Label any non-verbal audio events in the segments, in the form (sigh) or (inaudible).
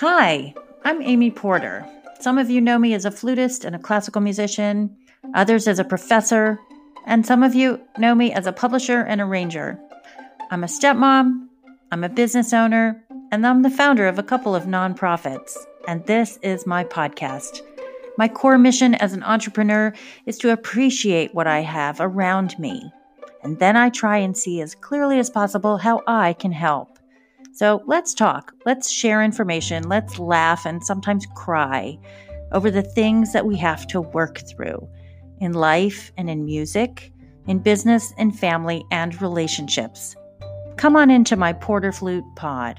Hi, I'm Amy Porter. Some of you know me as a flutist and a classical musician, others as a professor, and some of you know me as a publisher and arranger. I'm a stepmom, I'm a business owner, and I'm the founder of a couple of nonprofits. And this is my podcast. My core mission as an entrepreneur is to appreciate what I have around me. And then I try and see as clearly as possible how I can help. So let's talk, let's share information, let's laugh and sometimes cry over the things that we have to work through in life and in music, in business and family and relationships. Come on into my Porter Flute pod.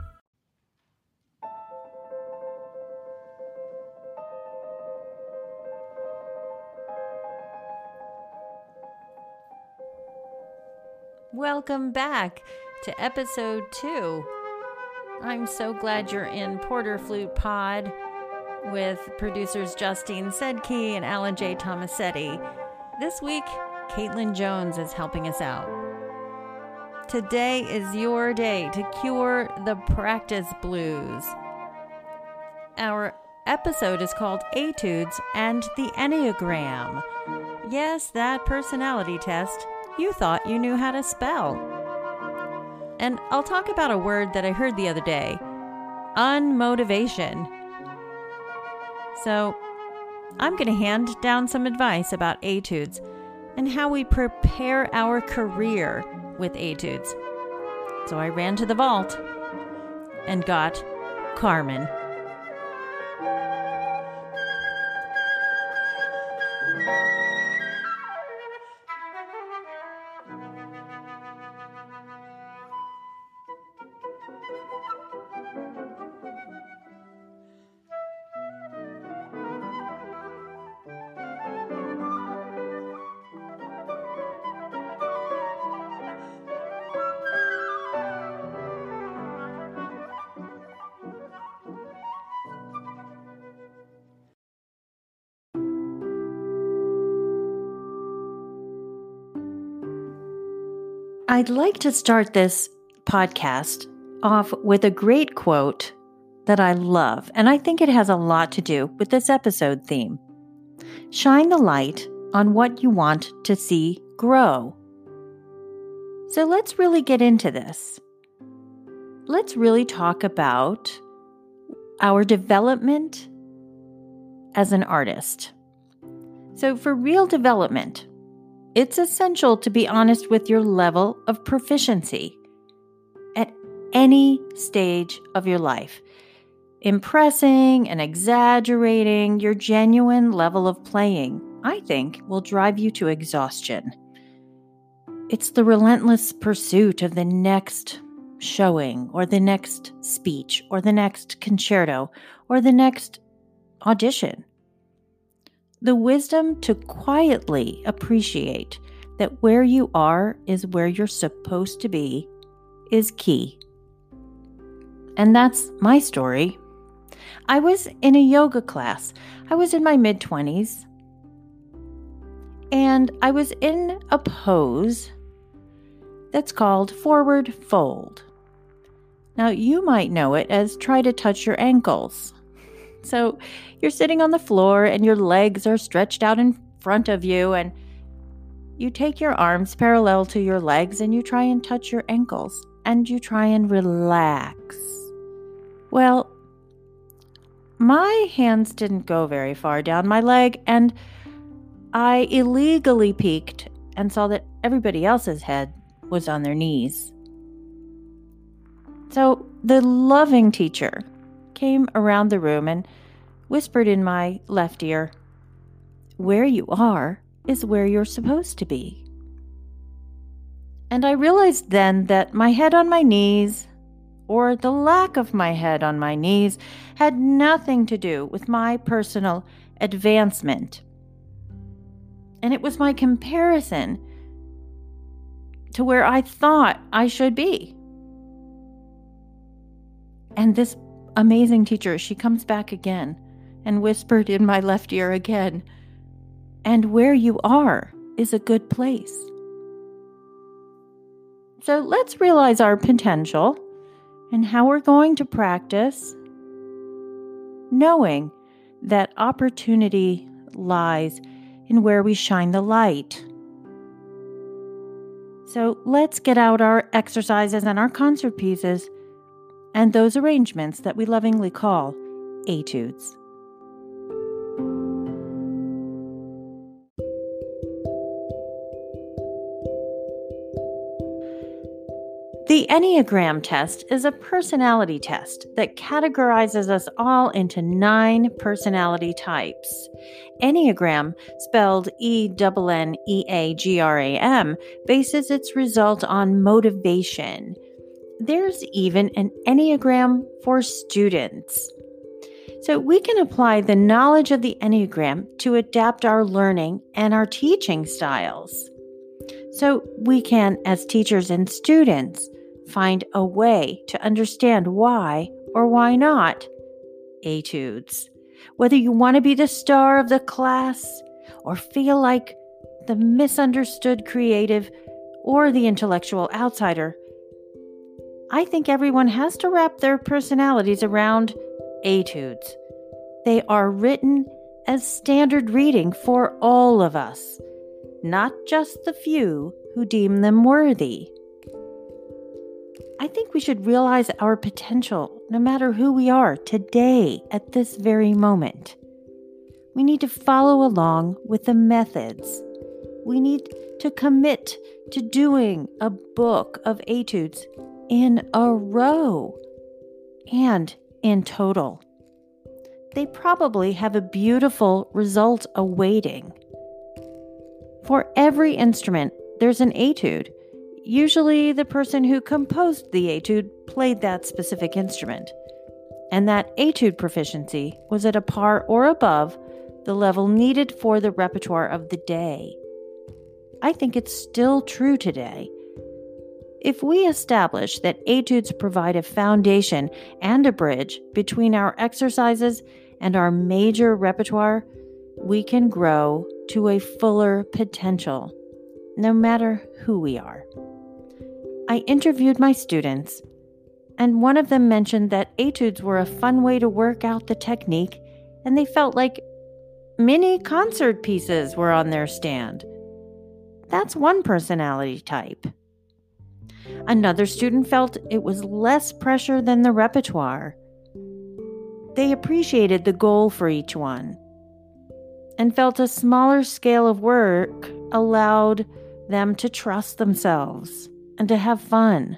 Welcome back to episode two. I'm so glad you're in Porter Flute Pod with producers Justine Sedke and Alan J. Tomasetti. This week, Caitlin Jones is helping us out. Today is your day to cure the practice blues. Our episode is called Etudes and the Enneagram. Yes, that personality test you thought you knew how to spell. And I'll talk about a word that I heard the other day unmotivation. So, I'm going to hand down some advice about etudes and how we prepare our career with etudes. So, I ran to the vault and got Carmen. I'd like to start this podcast off with a great quote that I love, and I think it has a lot to do with this episode theme. Shine the light on what you want to see grow. So let's really get into this. Let's really talk about our development as an artist. So, for real development, it's essential to be honest with your level of proficiency at any stage of your life. Impressing and exaggerating your genuine level of playing, I think, will drive you to exhaustion. It's the relentless pursuit of the next showing, or the next speech, or the next concerto, or the next audition the wisdom to quietly appreciate that where you are is where you're supposed to be is key. And that's my story. I was in a yoga class. I was in my mid 20s. And I was in a pose that's called forward fold. Now, you might know it as try to touch your ankles. So you're sitting on the floor and your legs are stretched out in front of you, and you take your arms parallel to your legs and you try and touch your ankles and you try and relax. Well, my hands didn't go very far down my leg, and I illegally peeked and saw that everybody else's head was on their knees. So the loving teacher came around the room and whispered in my left ear, Where you are is where you're supposed to be. And I realized then that my head on my knees, or the lack of my head on my knees, had nothing to do with my personal advancement. And it was my comparison to where I thought I should be. And this amazing teacher, she comes back again and whispered in my left ear again, and where you are is a good place. So let's realize our potential and how we're going to practice knowing that opportunity lies in where we shine the light. So let's get out our exercises and our concert pieces and those arrangements that we lovingly call etudes. The Enneagram test is a personality test that categorizes us all into nine personality types. Enneagram, spelled E N N E A G R A M, bases its result on motivation. There's even an Enneagram for students. So we can apply the knowledge of the Enneagram to adapt our learning and our teaching styles. So we can, as teachers and students, find a way to understand why or why not etudes. Whether you want to be the star of the class or feel like the misunderstood creative or the intellectual outsider, I think everyone has to wrap their personalities around etudes. They are written as standard reading for all of us, not just the few who deem them worthy. I think we should realize our potential no matter who we are today at this very moment. We need to follow along with the methods. We need to commit to doing a book of etudes in a row and in total. They probably have a beautiful result awaiting. For every instrument, there's an etude Usually, the person who composed the etude played that specific instrument, and that etude proficiency was at a par or above the level needed for the repertoire of the day. I think it's still true today. If we establish that etudes provide a foundation and a bridge between our exercises and our major repertoire, we can grow to a fuller potential, no matter who we are. I interviewed my students, and one of them mentioned that etudes were a fun way to work out the technique, and they felt like mini concert pieces were on their stand. That's one personality type. Another student felt it was less pressure than the repertoire. They appreciated the goal for each one and felt a smaller scale of work allowed them to trust themselves and to have fun.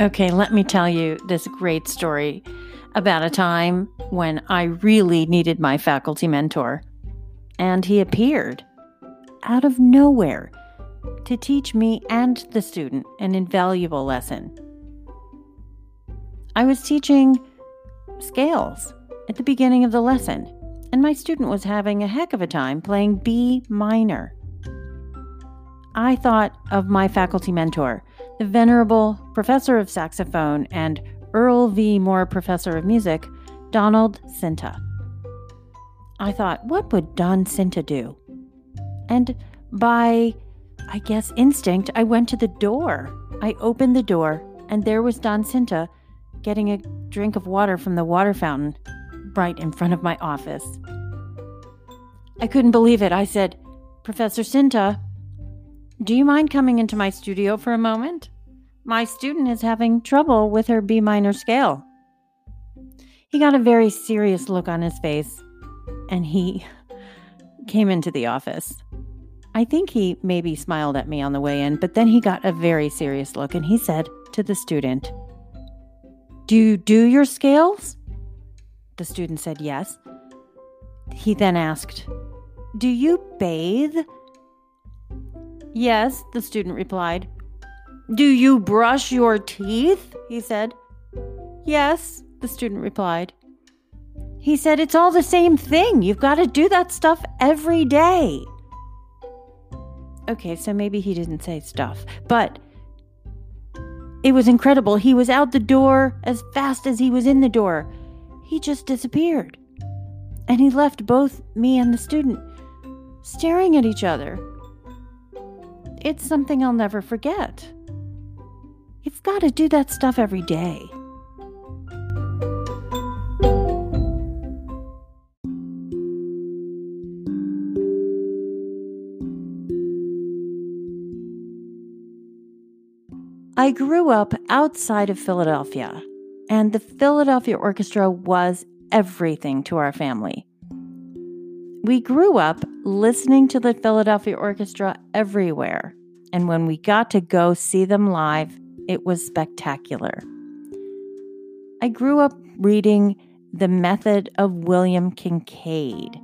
Okay, let me tell you this great story about a time when I really needed my faculty mentor. And he appeared out of nowhere, to teach me and the student an invaluable lesson. I was teaching scales at the beginning of the lesson, and my student was having a heck of a time playing B minor. I thought of my faculty mentor, the venerable professor of saxophone and Earl V. Moore professor of music, Donald Sinta. I thought, what would Don Sinta do? And by, I guess, instinct, I went to the door. I opened the door, and there was Don Sinta getting a drink of water from the water fountain right in front of my office. I couldn't believe it. I said, Professor Sinta, do you mind coming into my studio for a moment? My student is having trouble with her B minor scale. He got a very serious look on his face and he (laughs) came into the office. I think he maybe smiled at me on the way in, but then he got a very serious look and he said to the student, Do you do your scales? The student said yes. He then asked, Do you bathe? Yes, the student replied. Do you brush your teeth? he said. Yes, the student replied. He said, It's all the same thing. You've got to do that stuff every day. Okay, so maybe he didn't say stuff, but it was incredible. He was out the door as fast as he was in the door. He just disappeared. And he left both me and the student staring at each other. It's something I'll never forget. You've got to do that stuff every day. I grew up outside of Philadelphia, and the Philadelphia Orchestra was everything to our family. We grew up listening to the Philadelphia Orchestra everywhere, and when we got to go see them live, it was spectacular. I grew up reading The Method of William Kincaid.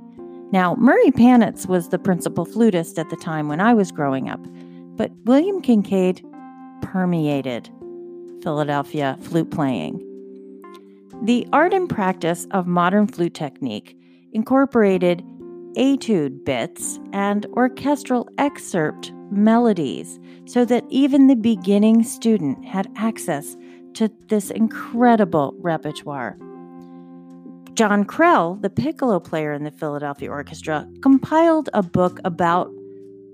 Now, Murray Panitz was the principal flutist at the time when I was growing up, but William Kincaid permeated Philadelphia flute playing. The art and practice of modern flute technique incorporated etude bits and orchestral excerpt melodies so that even the beginning student had access to this incredible repertoire. John Krell, the piccolo player in the Philadelphia Orchestra, compiled a book about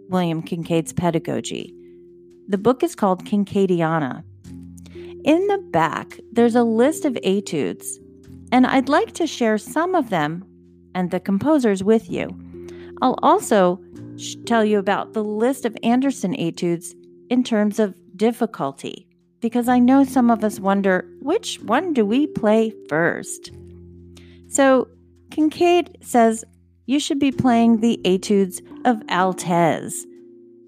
William Kincaid's pedagogy. The book is called Kincaidiana. In the back, there's a list of etudes, and I'd like to share some of them and the composers with you. I'll also tell you about the list of Andersen etudes in terms of difficulty, because I know some of us wonder which one do we play first? So, Kincaid says you should be playing the etudes of Altès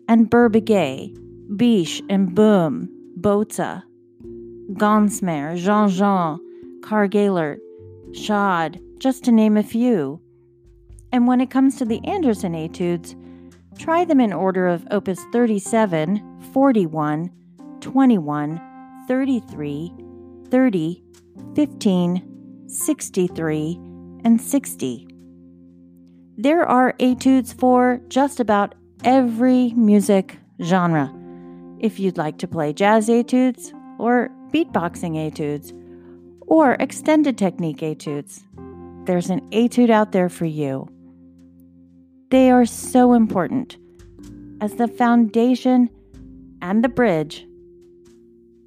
and Berbiguier Biche and Boom, Bozza, Gonsmer, Jean Jean, Karg-Elert, Schad, just to name a few. And when it comes to the Andersen etudes, try them in order of opus 37, 41, 21, 33, 30, 15, 63, and 60. There are etudes for just about every music genre if you'd like to play jazz etudes or beatboxing etudes or extended technique etudes. There's an etude out there for you. They are so important as the foundation and the bridge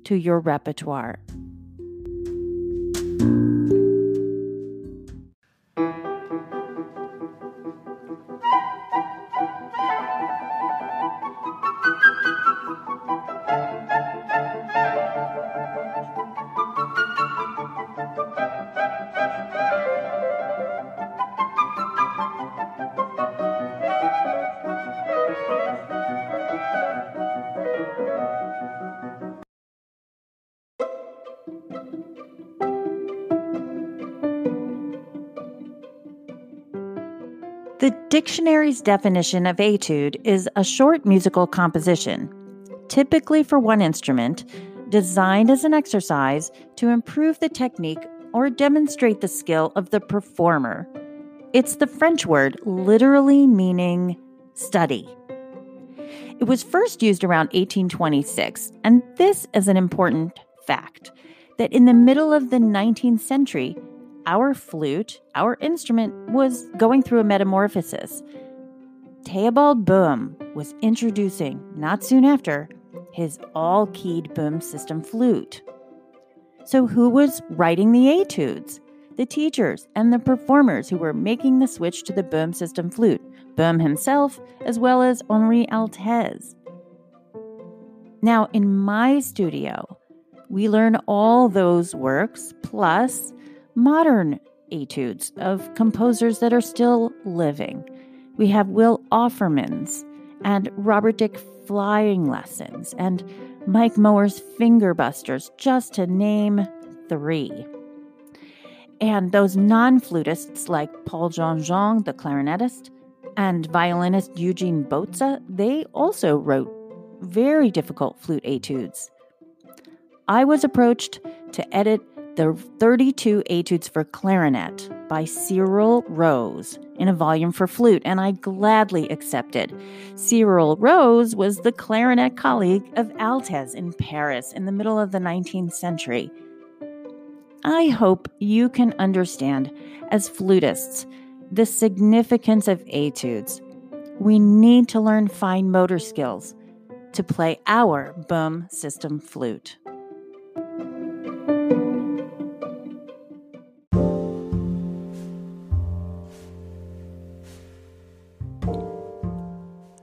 to your repertoire. Dictionary's definition of etude is a short musical composition, typically for one instrument, designed as an exercise to improve the technique or demonstrate the skill of the performer. It's the French word literally meaning study. It was first used around 1826, and this is an important fact that in the middle of the 19th century, our flute, our instrument, was going through a metamorphosis. Theobald Boehm was introducing, not soon after, his all keyed Boehm system flute. So, who was writing the etudes? The teachers and the performers who were making the switch to the Boehm system flute, Boehm himself, as well as Henri Altès. Now, in my studio, we learn all those works plus modern etudes of composers that are still living. We have Will Offermans and Robert Dick flying lessons and Mike Mower's fingerbusters, just to name three. And those non flutists like Paul Jeanjean, the clarinetist, and violinist Eugene Bozza, they also wrote very difficult flute etudes. I was approached to edit the 32 Etudes for Clarinet by Cyrille Rose in a volume for flute, and I gladly accepted. Cyrille Rose was the clarinet colleague of Altès in Paris in the middle of the 19th century. I hope you can understand, as flutists, the significance of etudes. We need to learn fine motor skills to play our Boehm system flute.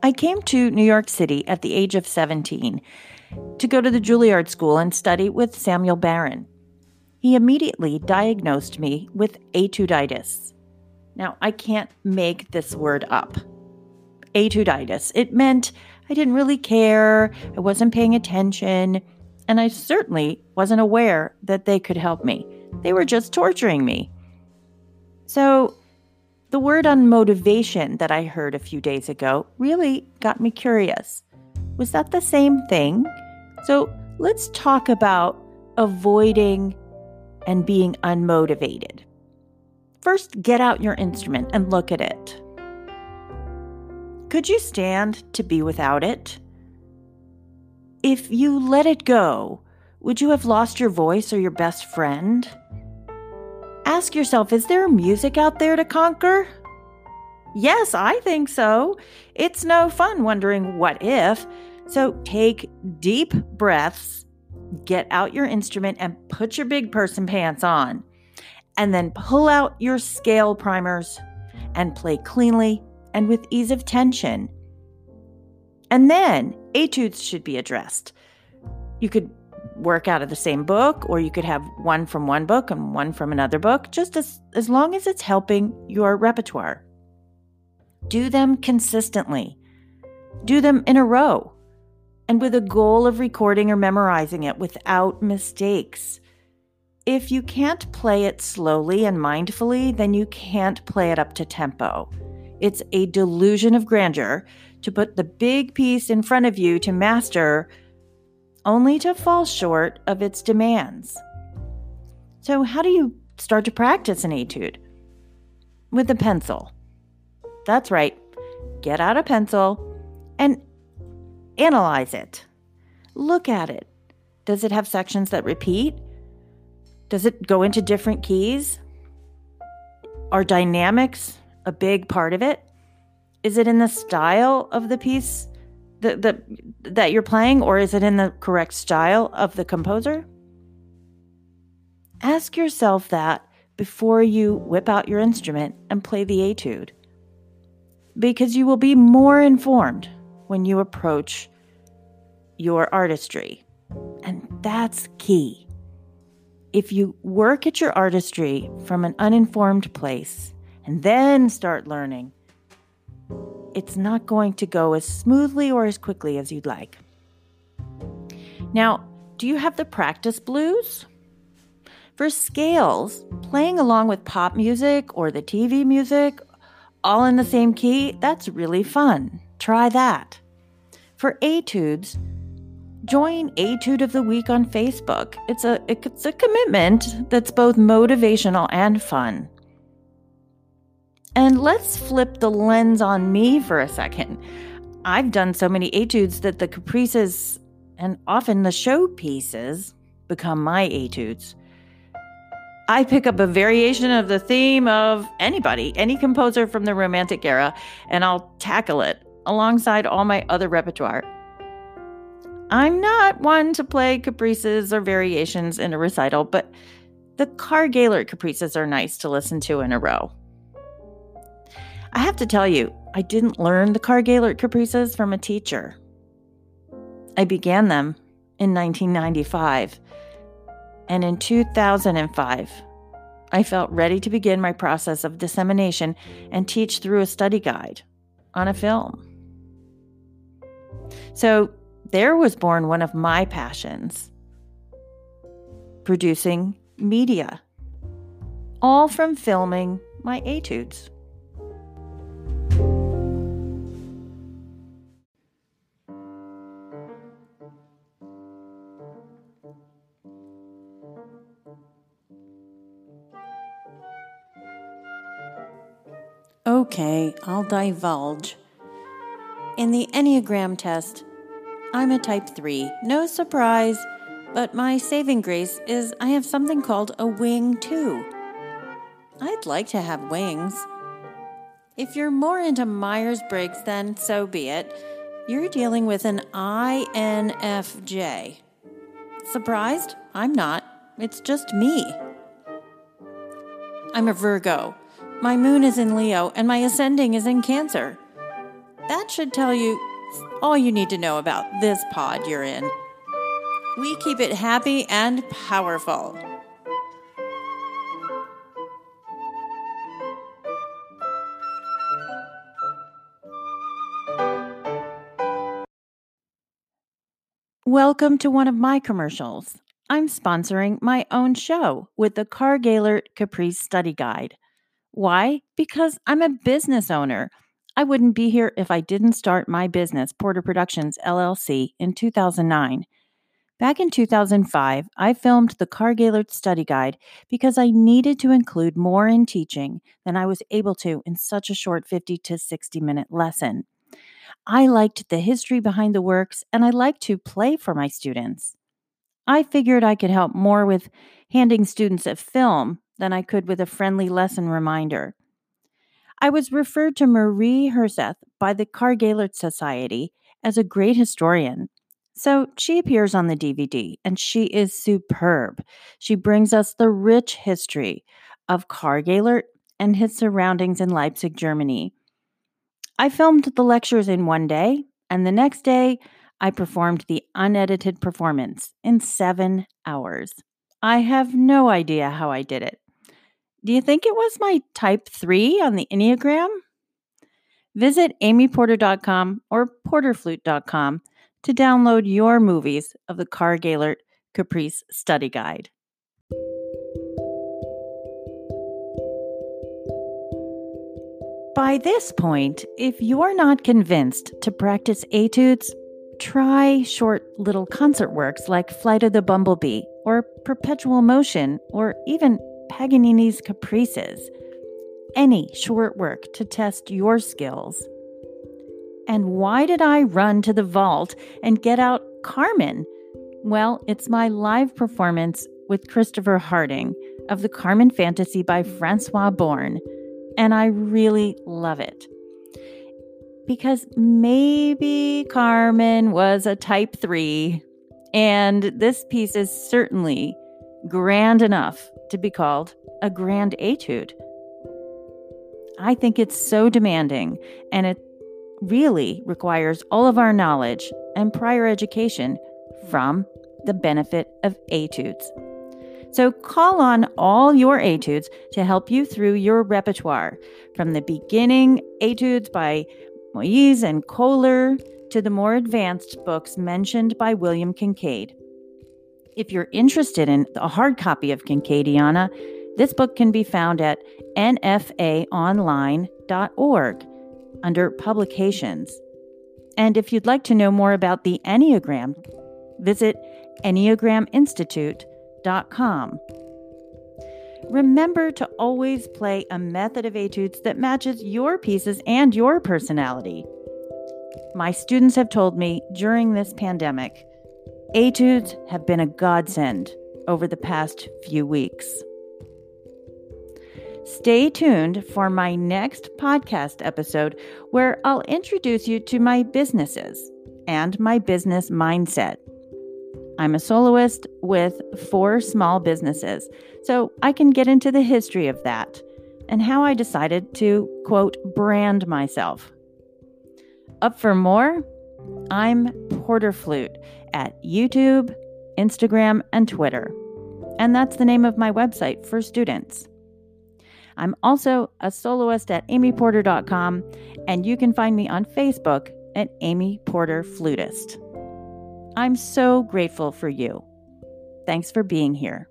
I came to New York City at the age of 17 to go to the Juilliard School and study with Samuel Baron. He immediately diagnosed me with etuditis. Now, I can't make this word up. Etuditis. It meant I didn't really care, I wasn't paying attention, and I certainly wasn't aware that they could help me. They were just torturing me. So, the word on motivation that I heard a few days ago really got me curious. Was that the same thing? So let's talk about avoiding and being unmotivated. First, get out your instrument and look at it. Could you stand to be without it? If you let it go, would you have lost your voice or your best friend? Ask yourself is there music out there to conquer? Yes, I think so. It's no fun wondering what if. So take deep breaths, get out your instrument, and put your big person pants on. And then pull out your scale primers and play cleanly and with ease of tension. And then etudes should be addressed. You could work out of the same book, or you could have one from one book and one from another book, just as, as long as it's helping your repertoire. Do them consistently, do them in a row, and with a goal of recording or memorizing it without mistakes. If you can't play it slowly and mindfully, then you can't play it up to tempo. It's a delusion of grandeur to put the big piece in front of you to master only to fall short of its demands. So, how do you start to practice an etude? With a pencil. That's right. Get out a pencil and analyze it. Look at it. Does it have sections that repeat? Does it go into different keys? Are dynamics a big part of it? Is it in the style of the piece that, that, that you're playing, or is it in the correct style of the composer? Ask yourself that before you whip out your instrument and play the etude, because you will be more informed when you approach your artistry. And that's key. If you work at your artistry from an uninformed place and then start learning, it's not going to go as smoothly or as quickly as you'd like. Now, do you have the practice blues? For scales, playing along with pop music or the TV music all in the same key, that's really fun. Try that. For etudes, join Etude of the Week on Facebook. It's a it's a commitment that's both motivational and fun. And let's flip the lens on me for a second. I've done so many etudes that the caprices and often the showpieces become my etudes. I pick up a variation of the theme of anybody, any composer from the Romantic era, and I'll tackle it alongside all my other repertoire. I'm not one to play caprices or variations in a recital, but the Karg-Elert caprices are nice to listen to in a row. I have to tell you, I didn't learn the Karg-Elert caprices from a teacher. I began them in 1995 and in 2005, I felt ready to begin my process of dissemination and teach through a study guide on a film. So there was born one of my passions producing media, all from filming my etudes. Okay, I'll divulge. In the Enneagram test, I'm a type 3. No surprise, but my saving grace is I have something called a wing two. I'd like to have wings. If you're more into Myers Briggs, then so be it. You're dealing with an INFJ. Surprised? I'm not. It's just me. I'm a Virgo. My moon is in Leo and my ascending is in Cancer. That should tell you all you need to know about this pod you're in. We keep it happy and powerful. Welcome to one of my commercials. I'm sponsoring my own show with the Gaylord Caprice Study Guide. Why? Because I'm a business owner. I wouldn't be here if I didn't start my business, Porter Productions LLC, in 2009. Back in 2005, I filmed the Karg-Elert Study Guide because I needed to include more in teaching than I was able to in such a short 50 to 60 minute lesson. I liked the history behind the works and I liked to play for my students. I figured I could help more with handing students a film than I could with a friendly lesson reminder. I was referred to Marie Herseth by the Karg-Elert Society as a great historian. So she appears on the DVD and she is superb. She brings us the rich history of Karg-Elert and his surroundings in Leipzig, Germany. I filmed the lectures in one day, and the next day I performed the unedited performance in seven hours. I have no idea how I did it. Do you think it was my type 3 on the Enneagram? Visit amyporter.com or porterflute.com to download your movies of the Karg-Elert Caprice Study Guide. By this point, if you're not convinced to practice etudes, try short little concert works like Flight of the Bumblebee or Perpetual Motion or even Paganini's Caprices, any short work to test your skills. And why did I run to the vault and get out Carmen? Well, it's my live performance with Christopher Harding of the Carmen Fantasy by Francois Borne, and I really love it. Because maybe Carmen was a type 3, and this piece is certainly grand enough to be called a grand etude. I think it's so demanding and it really requires all of our knowledge and prior education from the benefit of etudes. So call on all your etudes to help you through your repertoire from the beginning etudes by Moyse and Kohler to the more advanced books mentioned by William Kincaid. If you're interested in a hard copy of Kincaidiana, this book can be found at nfaonline.org under publications. And if you'd like to know more about the Enneagram, visit enneagraminstitute.com. Remember to always play a method of etudes that matches your pieces and your personality. My students have told me during this pandemic, etudes have been a godsend over the past few weeks. Stay tuned for my next podcast episode where I'll introduce you to my businesses and my business mindset. I'm a soloist with four small businesses, so I can get into the history of that and how I decided to, quote, brand myself. Up for more? I'm Porter Flute at YouTube, Instagram, and Twitter. And that's the name of my website for students. I'm also a soloist at amyporter.com, and you can find me on Facebook at Amy Porter Flutist. I'm so grateful for you. Thanks for being here.